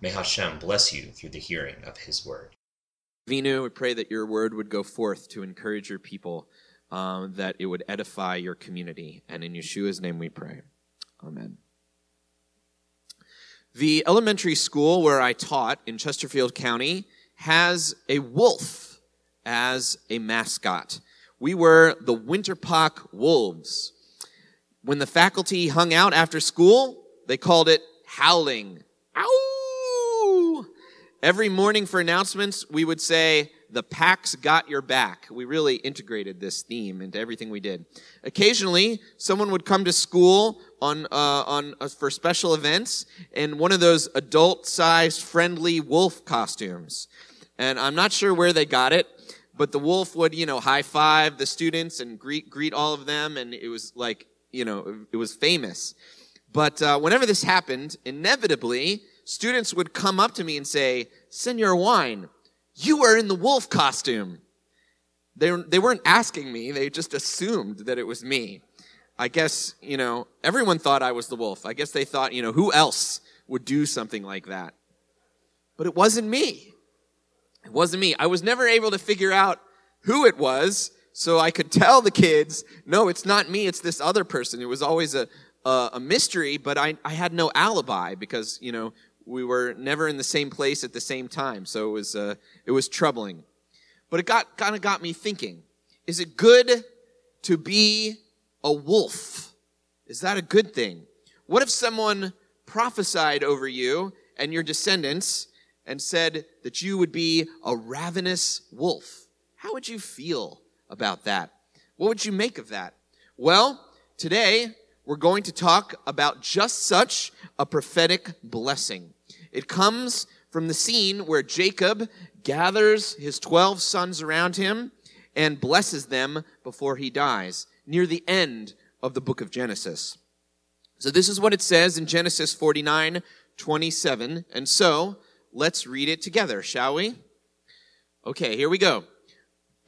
May Hashem bless you through the hearing of His word. Vinu, we pray that your word would go forth to encourage your people, um, that it would edify your community. And in Yeshua's name we pray. Amen. The elementary school where I taught in Chesterfield County has a wolf as a mascot. We were the Winterpock Wolves. When the faculty hung out after school, they called it howling. Every morning for announcements, we would say, The pack's got your back. We really integrated this theme into everything we did. Occasionally, someone would come to school on, uh, on, uh, for special events in one of those adult sized friendly wolf costumes. And I'm not sure where they got it, but the wolf would, you know, high five the students and greet, greet all of them. And it was like, you know, it was famous. But uh, whenever this happened, inevitably, students would come up to me and say, Senor Wine, you are in the wolf costume. They, they weren't asking me, they just assumed that it was me. I guess, you know, everyone thought I was the wolf. I guess they thought, you know, who else would do something like that? But it wasn't me. It wasn't me. I was never able to figure out who it was, so I could tell the kids, no, it's not me, it's this other person. It was always a, a, a mystery, but I, I had no alibi because, you know, we were never in the same place at the same time, so it was uh, it was troubling. But it got kind of got me thinking: Is it good to be a wolf? Is that a good thing? What if someone prophesied over you and your descendants and said that you would be a ravenous wolf? How would you feel about that? What would you make of that? Well, today we're going to talk about just such a prophetic blessing. It comes from the scene where Jacob gathers his 12 sons around him and blesses them before he dies, near the end of the book of Genesis. So this is what it says in Genesis 49, 27. And so let's read it together, shall we? Okay, here we go.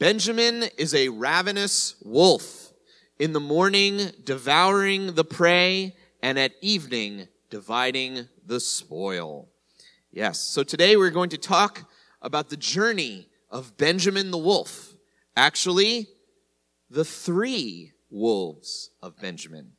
Benjamin is a ravenous wolf, in the morning devouring the prey, and at evening dividing the spoil. Yes, so today we're going to talk about the journey of Benjamin the wolf. Actually, the three wolves of Benjamin.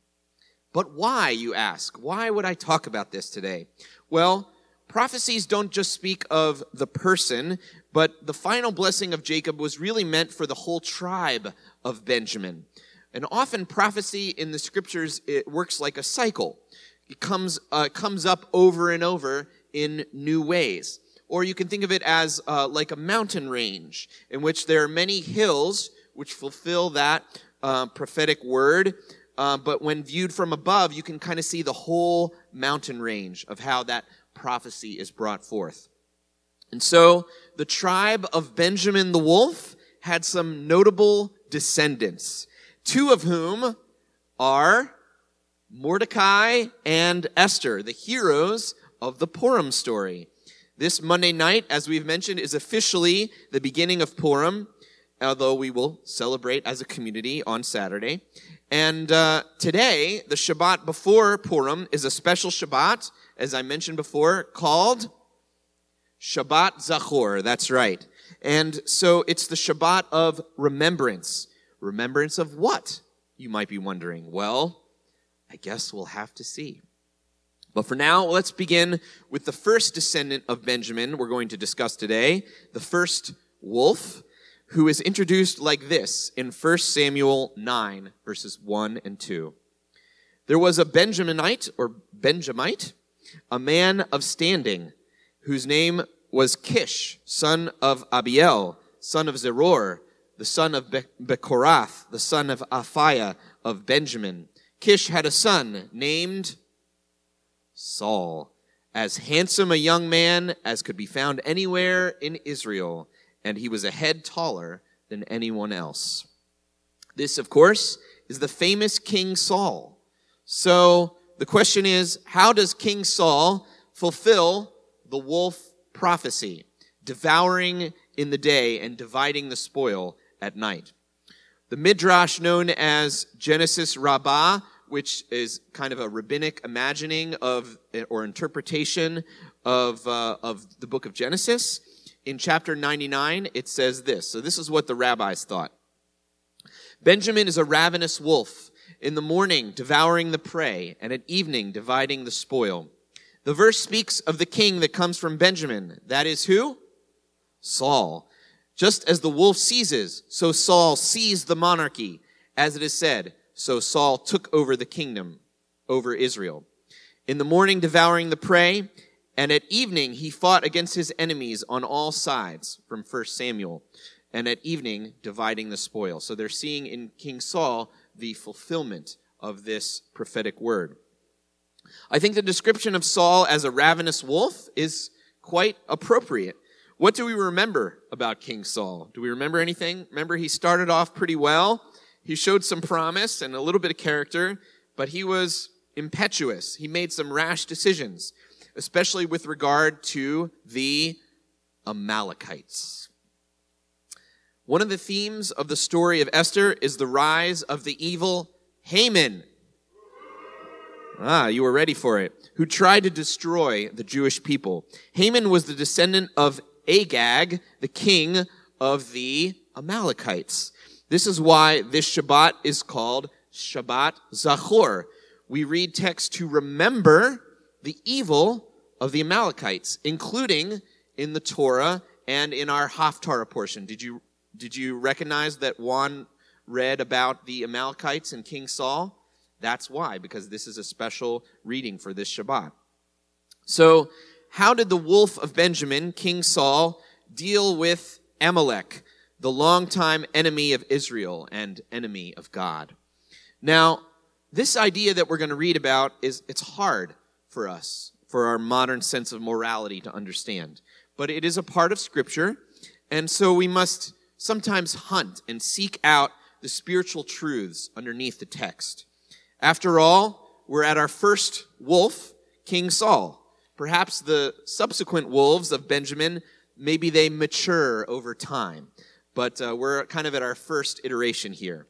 But why, you ask? Why would I talk about this today? Well, prophecies don't just speak of the person, but the final blessing of Jacob was really meant for the whole tribe of Benjamin. And often prophecy in the scriptures, it works like a cycle. It comes, uh, comes up over and over in new ways. Or you can think of it as uh, like a mountain range in which there are many hills which fulfill that uh, prophetic word. Uh, but when viewed from above, you can kind of see the whole mountain range of how that prophecy is brought forth. And so the tribe of Benjamin the wolf had some notable descendants, two of whom are Mordecai and Esther, the heroes of the Purim story. This Monday night, as we've mentioned, is officially the beginning of Purim, although we will celebrate as a community on Saturday. And uh, today, the Shabbat before Purim is a special Shabbat, as I mentioned before, called Shabbat Zachor. That's right. And so it's the Shabbat of remembrance. Remembrance of what? You might be wondering. Well, I guess we'll have to see. But for now, let's begin with the first descendant of Benjamin we're going to discuss today, the first wolf, who is introduced like this in 1 Samuel 9, verses 1 and 2. There was a Benjaminite, or Benjamite, a man of standing, whose name was Kish, son of Abiel, son of Zeror, the son of Be- Bechorath, the son of Aphiah of Benjamin. Kish had a son named Saul. as handsome a young man as could be found anywhere in Israel, and he was a head taller than anyone else. This, of course, is the famous King Saul. So the question is, how does King Saul fulfill the wolf prophecy, devouring in the day and dividing the spoil at night? The midrash known as Genesis Rabbah which is kind of a rabbinic imagining of or interpretation of, uh, of the book of Genesis. In chapter 99, it says this. So, this is what the rabbis thought Benjamin is a ravenous wolf, in the morning devouring the prey, and at evening dividing the spoil. The verse speaks of the king that comes from Benjamin. That is who? Saul. Just as the wolf seizes, so Saul seized the monarchy, as it is said, so Saul took over the kingdom over Israel. In the morning, devouring the prey, and at evening, he fought against his enemies on all sides, from 1 Samuel. And at evening, dividing the spoil. So they're seeing in King Saul the fulfillment of this prophetic word. I think the description of Saul as a ravenous wolf is quite appropriate. What do we remember about King Saul? Do we remember anything? Remember, he started off pretty well he showed some promise and a little bit of character, but he was impetuous. He made some rash decisions, especially with regard to the Amalekites. One of the themes of the story of Esther is the rise of the evil Haman. Ah, you were ready for it. Who tried to destroy the Jewish people. Haman was the descendant of Agag, the king of the Amalekites. This is why this Shabbat is called Shabbat Zachor. We read text to remember the evil of the Amalekites, including in the Torah and in our Haftarah portion. Did you, did you recognize that Juan read about the Amalekites and King Saul? That's why, because this is a special reading for this Shabbat. So, how did the wolf of Benjamin, King Saul, deal with Amalek? The longtime enemy of Israel and enemy of God. Now, this idea that we're going to read about is it's hard for us, for our modern sense of morality to understand. But it is a part of scripture, and so we must sometimes hunt and seek out the spiritual truths underneath the text. After all, we're at our first wolf, King Saul. Perhaps the subsequent wolves of Benjamin, maybe they mature over time but uh, we're kind of at our first iteration here.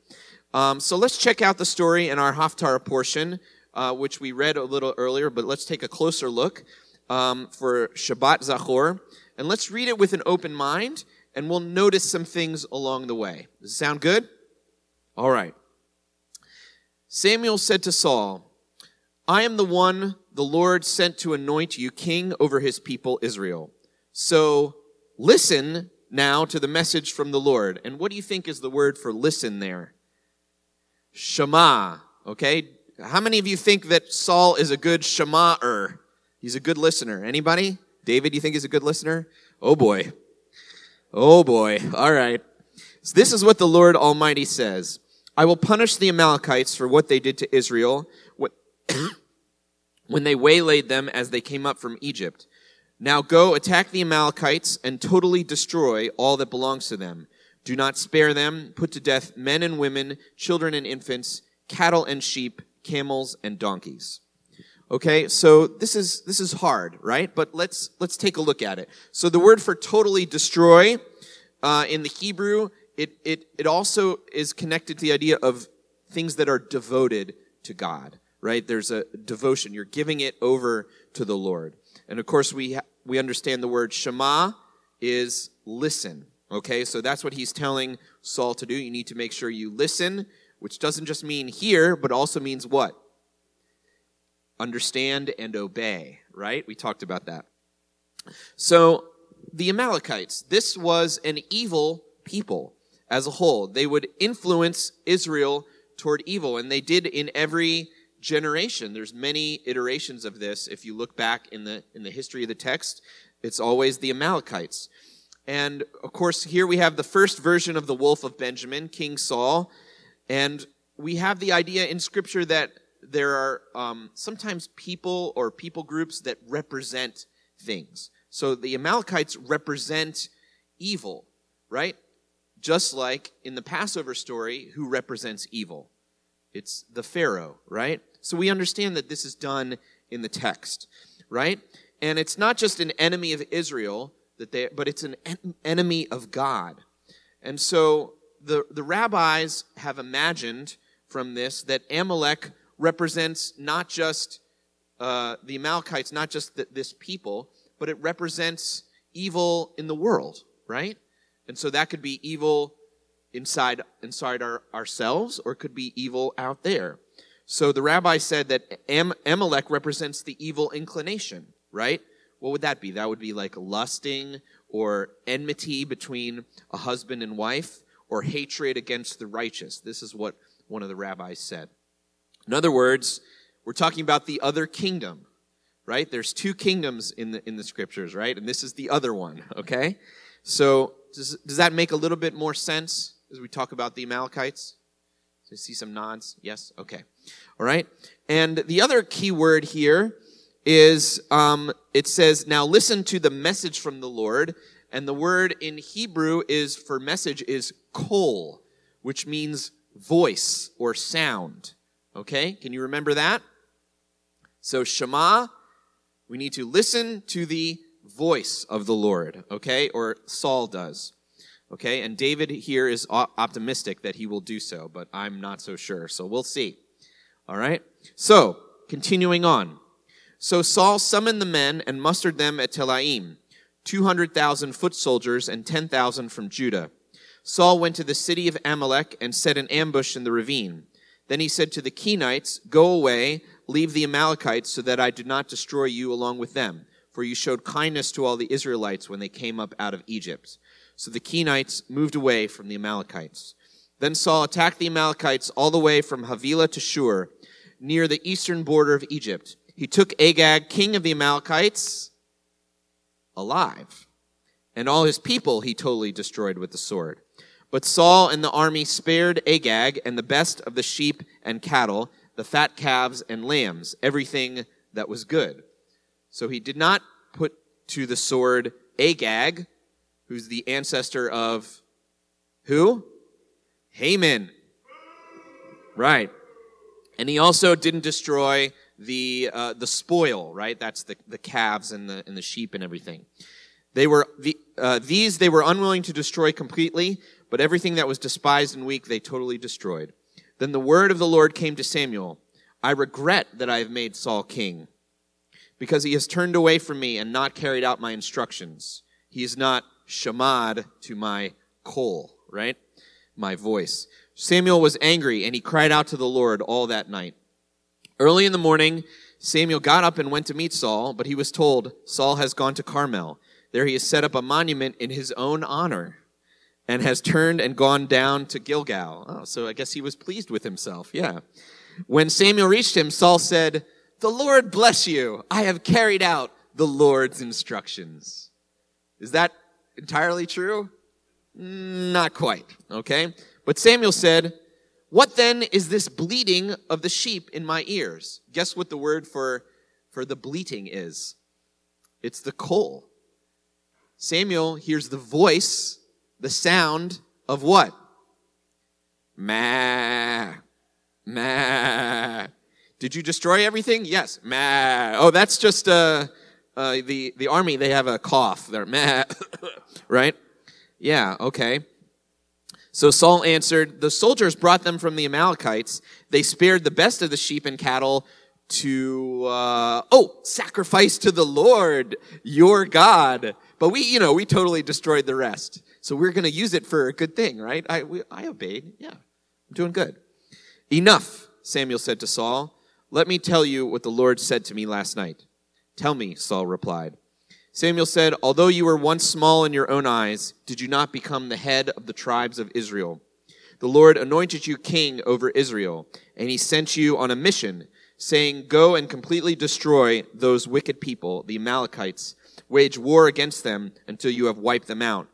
Um, so let's check out the story in our Haftarah portion, uh, which we read a little earlier, but let's take a closer look um, for Shabbat Zachor. And let's read it with an open mind, and we'll notice some things along the way. Does it sound good? All right. Samuel said to Saul, I am the one the Lord sent to anoint you king over his people Israel. So listen now to the message from the Lord. And what do you think is the word for listen there? Shema. Okay? How many of you think that Saul is a good Shema'er? He's a good listener. Anybody? David, you think he's a good listener? Oh boy. Oh boy. All right. So this is what the Lord Almighty says. I will punish the Amalekites for what they did to Israel when they waylaid them as they came up from Egypt. Now go attack the Amalekites and totally destroy all that belongs to them. Do not spare them. Put to death men and women, children and infants, cattle and sheep, camels and donkeys. Okay, so this is this is hard, right? But let's let's take a look at it. So the word for totally destroy uh, in the Hebrew, it it it also is connected to the idea of things that are devoted to God, right? There's a devotion. You're giving it over to the Lord. And of course, we we understand the word Shema is listen. Okay, so that's what he's telling Saul to do. You need to make sure you listen, which doesn't just mean hear, but also means what? Understand and obey, right? We talked about that. So, the Amalekites, this was an evil people as a whole. They would influence Israel toward evil, and they did in every generation. There's many iterations of this. If you look back in the in the history of the text, it's always the Amalekites. And of course, here we have the first version of the wolf of Benjamin, King Saul, and we have the idea in scripture that there are um, sometimes people or people groups that represent things. So the Amalekites represent evil, right? Just like in the Passover story, who represents evil? It's the Pharaoh, right? So we understand that this is done in the text, right? And it's not just an enemy of Israel, that they, but it's an en- enemy of God. And so the, the rabbis have imagined from this that Amalek represents not just uh, the Amalekites, not just the, this people, but it represents evil in the world, right? And so that could be evil inside inside our, ourselves, or it could be evil out there. So the rabbi said that Am- Amalek represents the evil inclination, right? What would that be? That would be like lusting or enmity between a husband and wife or hatred against the righteous. This is what one of the rabbis said. In other words, we're talking about the other kingdom, right? There's two kingdoms in the in the scriptures, right? And this is the other one, okay? So does, does that make a little bit more sense as we talk about the Amalekites? So see some nods? Yes? Okay. All right. And the other key word here is um, it says, Now listen to the message from the Lord. And the word in Hebrew is for message is kol, which means voice or sound. Okay? Can you remember that? So Shema, we need to listen to the voice of the Lord. Okay? Or Saul does. Okay? And David here is optimistic that he will do so, but I'm not so sure. So we'll see. All right? So, continuing on. So Saul summoned the men and mustered them at Telaim, 200,000 foot soldiers and 10,000 from Judah. Saul went to the city of Amalek and set an ambush in the ravine. Then he said to the Kenites, Go away, leave the Amalekites, so that I do not destroy you along with them, for you showed kindness to all the Israelites when they came up out of Egypt. So the Kenites moved away from the Amalekites. Then Saul attacked the Amalekites all the way from Havilah to Shur, near the eastern border of Egypt. He took Agag, king of the Amalekites, alive. And all his people he totally destroyed with the sword. But Saul and the army spared Agag and the best of the sheep and cattle, the fat calves and lambs, everything that was good. So he did not put to the sword Agag, who's the ancestor of who? Haman. Right. And he also didn't destroy the uh, the spoil, right? That's the, the calves and the and the sheep and everything. They were the, uh, these they were unwilling to destroy completely, but everything that was despised and weak they totally destroyed. Then the word of the Lord came to Samuel: I regret that I have made Saul king, because he has turned away from me and not carried out my instructions. He is not shamad to my kol, right? My voice. Samuel was angry and he cried out to the Lord all that night. Early in the morning, Samuel got up and went to meet Saul, but he was told, Saul has gone to Carmel. There he has set up a monument in his own honor and has turned and gone down to Gilgal. Oh, so I guess he was pleased with himself. Yeah. When Samuel reached him, Saul said, The Lord bless you. I have carried out the Lord's instructions. Is that entirely true? Not quite. Okay. But Samuel said, what then is this bleating of the sheep in my ears? Guess what the word for, for the bleating is? It's the kol. Samuel hears the voice, the sound of what? Ma. Ma. Did you destroy everything? Yes. Ma. Oh, that's just uh, uh, the, the army. They have a cough. They're mad, right? Yeah, okay. So Saul answered, The soldiers brought them from the Amalekites. They spared the best of the sheep and cattle to, uh, oh, sacrifice to the Lord, your God. But we, you know, we totally destroyed the rest. So we're going to use it for a good thing, right? I, we, I obeyed. Yeah, I'm doing good. Enough, Samuel said to Saul. Let me tell you what the Lord said to me last night. Tell me, Saul replied. Samuel said, Although you were once small in your own eyes, did you not become the head of the tribes of Israel? The Lord anointed you king over Israel, and he sent you on a mission, saying, Go and completely destroy those wicked people, the Amalekites. Wage war against them until you have wiped them out.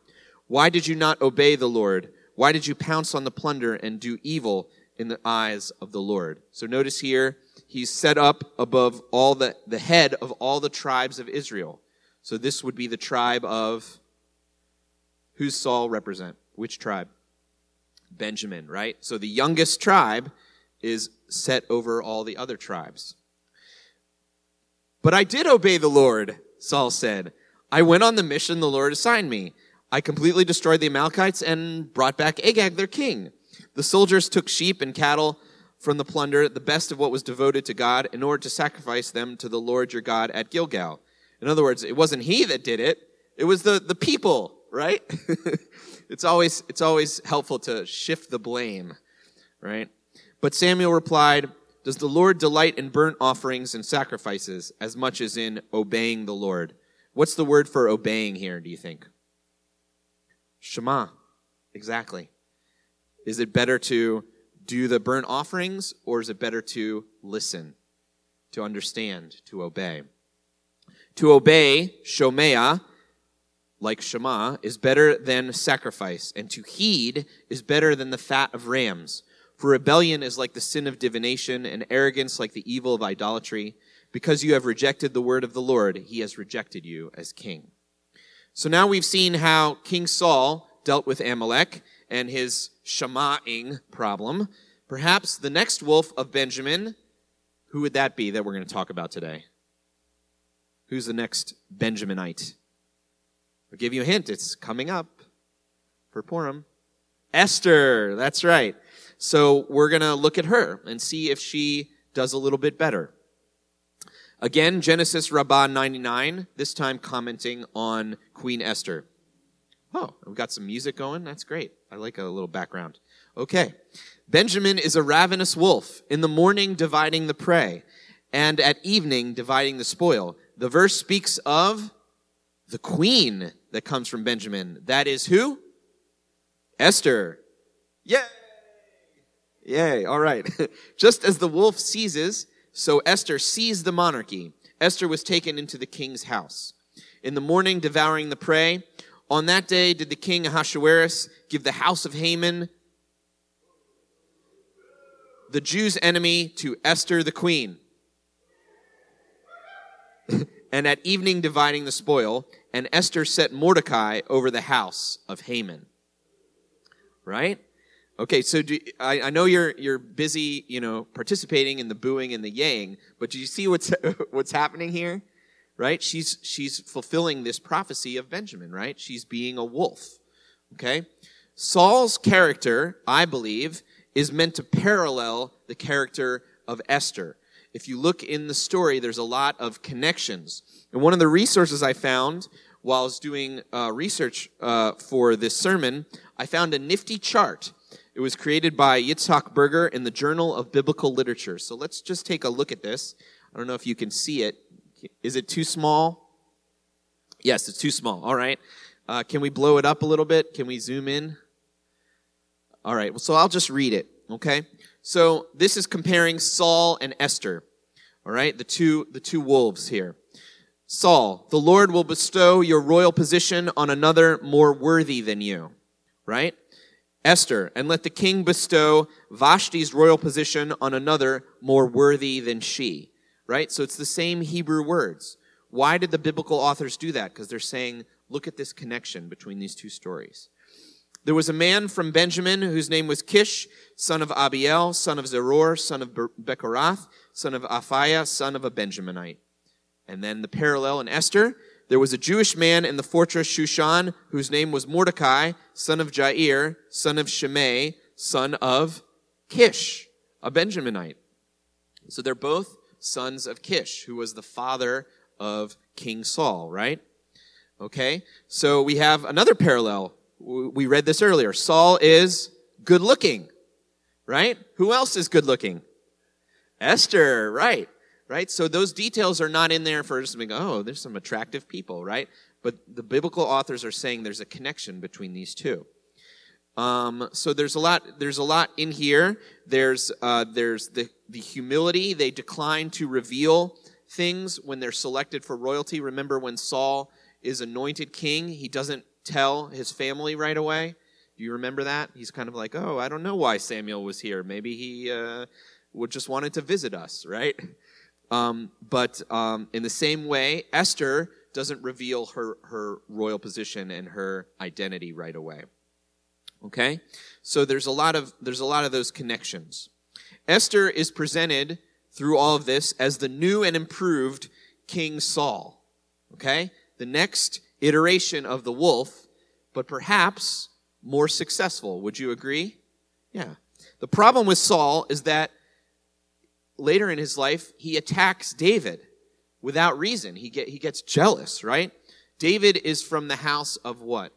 Why did you not obey the Lord? Why did you pounce on the plunder and do evil in the eyes of the Lord? So notice here, he's set up above all the, the head of all the tribes of Israel. So this would be the tribe of who's Saul represent? Which tribe? Benjamin, right? So the youngest tribe is set over all the other tribes. But I did obey the Lord, Saul said. I went on the mission the Lord assigned me. I completely destroyed the Amalekites and brought back Agag, their king. The soldiers took sheep and cattle from the plunder, the best of what was devoted to God, in order to sacrifice them to the Lord your God at Gilgal. In other words, it wasn't he that did it, it was the, the people, right? it's always it's always helpful to shift the blame, right? But Samuel replied, Does the Lord delight in burnt offerings and sacrifices as much as in obeying the Lord? What's the word for obeying here, do you think? Shema. Exactly. Is it better to do the burnt offerings or is it better to listen, to understand, to obey? To obey, shomea, like Shema, is better than sacrifice, and to heed is better than the fat of rams. For rebellion is like the sin of divination, and arrogance like the evil of idolatry. Because you have rejected the word of the Lord, he has rejected you as king. So now we've seen how King Saul dealt with Amalek and his Shema'ing problem. Perhaps the next wolf of Benjamin, who would that be that we're going to talk about today? Who's the next Benjaminite? I'll give you a hint. It's coming up for Purim. Esther. That's right. So we're going to look at her and see if she does a little bit better. Again, Genesis Rabbah 99, this time commenting on Queen Esther. Oh, we've got some music going. That's great. I like a little background. Okay. Benjamin is a ravenous wolf, in the morning dividing the prey, and at evening dividing the spoil. The verse speaks of the queen that comes from Benjamin. That is who? Esther. Yay! Yay, all right. Just as the wolf seizes, so Esther seized the monarchy. Esther was taken into the king's house. In the morning, devouring the prey. On that day, did the king Ahasuerus give the house of Haman, the Jews' enemy, to Esther the queen. and at evening, dividing the spoil, and Esther set Mordecai over the house of Haman. Right? Okay, so do, I, I, know you're you're busy, you know, participating in the booing and the yaying, but do you see what's what's happening here? Right? She's she's fulfilling this prophecy of Benjamin, right? She's being a wolf. Okay? Saul's character, I believe, is meant to parallel the character of Esther. If you look in the story, there's a lot of connections. And one of the resources I found while I was doing uh, research uh, for this sermon, I found a nifty chart it was created by Yitzhak Berger in the Journal of Biblical Literature. So let's just take a look at this. I don't know if you can see it. Is it too small? Yes, it's too small. All right. Uh, can we blow it up a little bit? Can we zoom in? All right. Well, so I'll just read it. Okay. So this is comparing Saul and Esther. All right. The two, the two wolves here. Saul, the Lord will bestow your royal position on another more worthy than you. Right? Esther, and let the king bestow Vashti's royal position on another more worthy than she. Right? So it's the same Hebrew words. Why did the biblical authors do that? Because they're saying, look at this connection between these two stories. There was a man from Benjamin whose name was Kish, son of Abiel, son of Zeror, son of Bechorath, son of Aphiah, son of a Benjaminite. And then the parallel in Esther, there was a Jewish man in the fortress Shushan whose name was Mordecai, son of Jair, son of Shimei, son of Kish, a Benjaminite. So they're both sons of Kish, who was the father of King Saul, right? Okay, so we have another parallel. We read this earlier. Saul is good looking, right? Who else is good looking? Esther, right? right? So those details are not in there for just being, oh, there's some attractive people, right? But the biblical authors are saying there's a connection between these two. Um, so there's a lot. There's a lot in here. There's uh, there's the the humility. They decline to reveal things when they're selected for royalty. Remember when Saul is anointed king, he doesn't tell his family right away. Do you remember that? He's kind of like, oh, I don't know why Samuel was here. Maybe he uh, would just wanted to visit us, right? Um, but um, in the same way, Esther doesn't reveal her, her royal position and her identity right away. Okay? So there's a lot of there's a lot of those connections. Esther is presented through all of this as the new and improved King Saul. Okay? The next iteration of the wolf, but perhaps more successful. Would you agree? Yeah. The problem with Saul is that later in his life, he attacks David without reason. He, get, he gets jealous, right? David is from the house of what?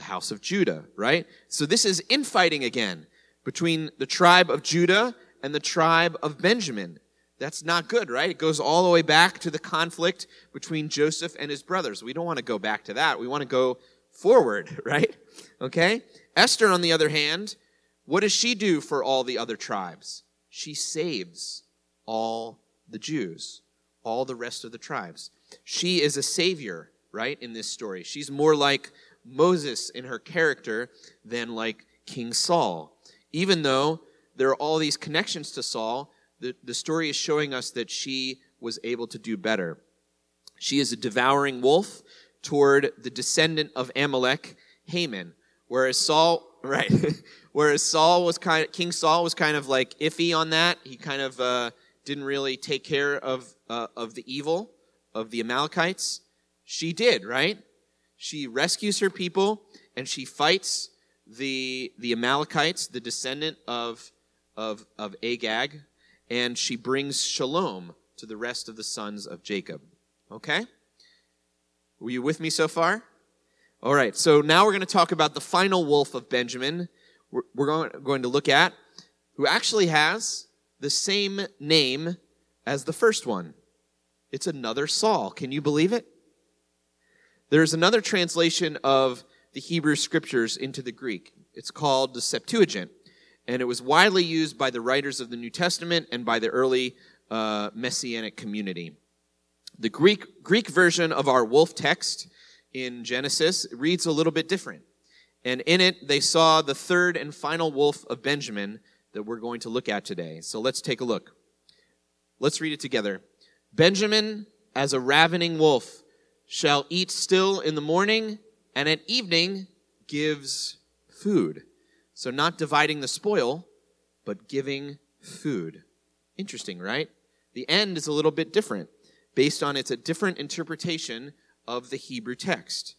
The house of Judah, right? So this is infighting again between the tribe of Judah and the tribe of Benjamin. That's not good, right? It goes all the way back to the conflict between Joseph and his brothers. We don't want to go back to that. We want to go forward, right? Okay? Esther, on the other hand, what does she do for all the other tribes? She saves all the Jews, all the rest of the tribes. She is a savior, right, in this story. She's more like Moses in her character than like King Saul. Even though there are all these connections to Saul, the, the story is showing us that she was able to do better. She is a devouring wolf toward the descendant of Amalek, Haman, whereas Saul, right, whereas Saul was kind of, King Saul was kind of like iffy on that. He kind of uh, didn't really take care of uh, of the evil of the Amalekites. She did, right? She rescues her people and she fights the the Amalekites, the descendant of of of Agag, and she brings shalom to the rest of the sons of Jacob. Okay? Were you with me so far? All right, so now we're going to talk about the final wolf of Benjamin. We're, we're going, going to look at who actually has the same name as the first one. It's another Saul. Can you believe it? There's another translation of the Hebrew scriptures into the Greek. It's called the Septuagint and it was widely used by the writers of the New Testament and by the early uh, Messianic community. The Greek, Greek version of our wolf text in Genesis reads a little bit different. And in it, they saw the third and final wolf of Benjamin that we're going to look at today. So let's take a look. Let's read it together. Benjamin, as a ravening wolf, shall eat still in the morning, and at evening gives food. So, not dividing the spoil, but giving food. Interesting, right? The end is a little bit different, based on it's a different interpretation of the Hebrew text.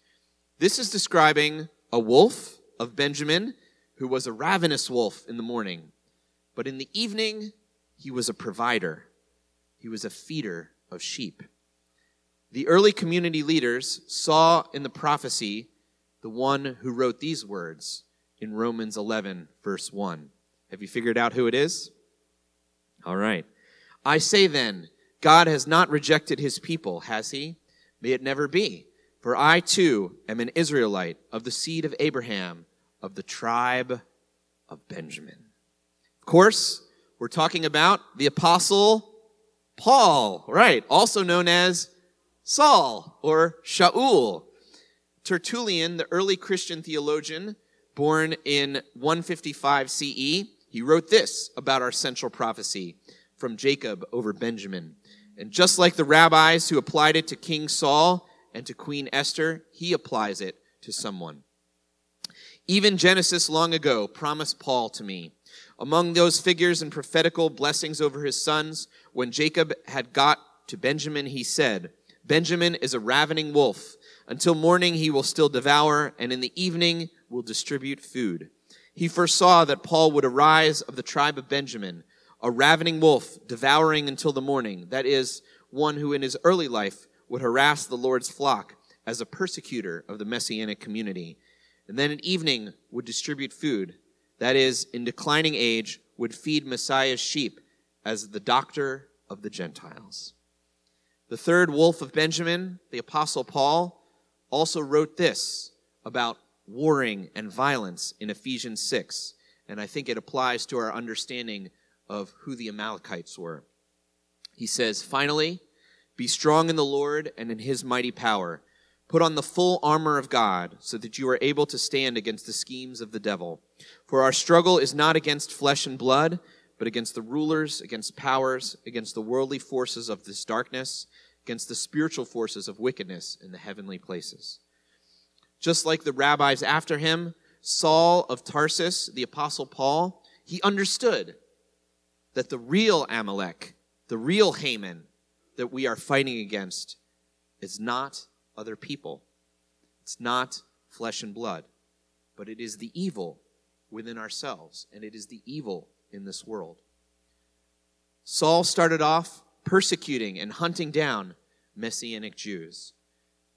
This is describing a wolf of Benjamin who was a ravenous wolf in the morning, but in the evening, he was a provider, he was a feeder of sheep. The early community leaders saw in the prophecy the one who wrote these words in Romans 11, verse 1. Have you figured out who it is? All right. I say then, God has not rejected his people, has he? May it never be. For I too am an Israelite of the seed of Abraham, of the tribe of Benjamin. Of course, we're talking about the apostle Paul, right? Also known as Saul or Shaul. Tertullian, the early Christian theologian, born in 155 CE, he wrote this about our central prophecy from Jacob over Benjamin. And just like the rabbis who applied it to King Saul and to Queen Esther, he applies it to someone. Even Genesis long ago promised Paul to me. Among those figures and prophetical blessings over his sons, when Jacob had got to Benjamin, he said, Benjamin is a ravening wolf. Until morning he will still devour, and in the evening will distribute food. He foresaw that Paul would arise of the tribe of Benjamin, a ravening wolf, devouring until the morning. That is, one who in his early life would harass the Lord's flock as a persecutor of the messianic community. And then at evening would distribute food. That is, in declining age, would feed Messiah's sheep as the doctor of the Gentiles. The third wolf of Benjamin, the apostle Paul, also wrote this about warring and violence in Ephesians 6. And I think it applies to our understanding of who the Amalekites were. He says, Finally, be strong in the Lord and in his mighty power. Put on the full armor of God so that you are able to stand against the schemes of the devil. For our struggle is not against flesh and blood but against the rulers, against powers, against the worldly forces of this darkness, against the spiritual forces of wickedness in the heavenly places. Just like the rabbis after him, Saul of Tarsus, the apostle Paul, he understood that the real Amalek, the real Haman that we are fighting against is not other people. It's not flesh and blood, but it is the evil within ourselves, and it is the evil in this world. Saul started off persecuting and hunting down Messianic Jews,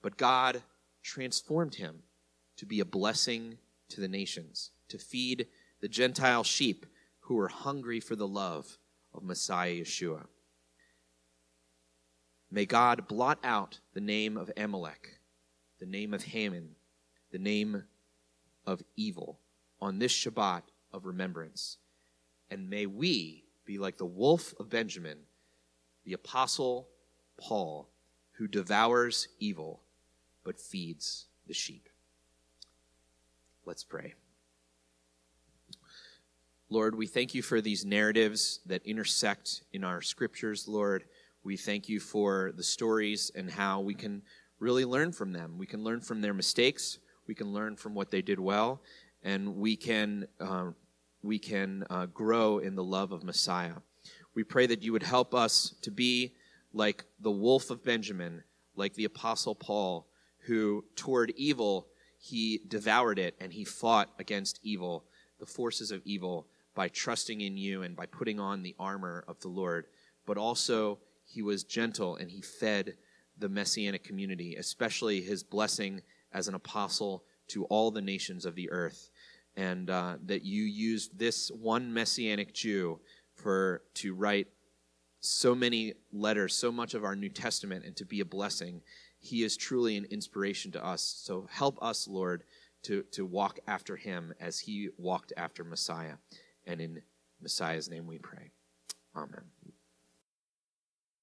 but God transformed him to be a blessing to the nations, to feed the Gentile sheep who were hungry for the love of Messiah Yeshua. May God blot out the name of Amalek, the name of Haman, the name of evil on this Shabbat of remembrance. And may we be like the wolf of Benjamin, the apostle Paul, who devours evil but feeds the sheep. Let's pray. Lord, we thank you for these narratives that intersect in our scriptures, Lord. We thank you for the stories and how we can really learn from them. We can learn from their mistakes, we can learn from what they did well, and we can, uh, we can uh, grow in the love of Messiah. We pray that you would help us to be like the wolf of Benjamin, like the apostle Paul, who toward evil he devoured it and he fought against evil, the forces of evil, by trusting in you and by putting on the armor of the Lord. But also he was gentle and he fed the messianic community, especially his blessing as an apostle to all the nations of the earth and uh, that you used this one messianic Jew for to write so many letters, so much of our New Testament, and to be a blessing. He is truly an inspiration to us. So help us, Lord, to, to walk after him as he walked after Messiah. And in Messiah's name we pray. Amen.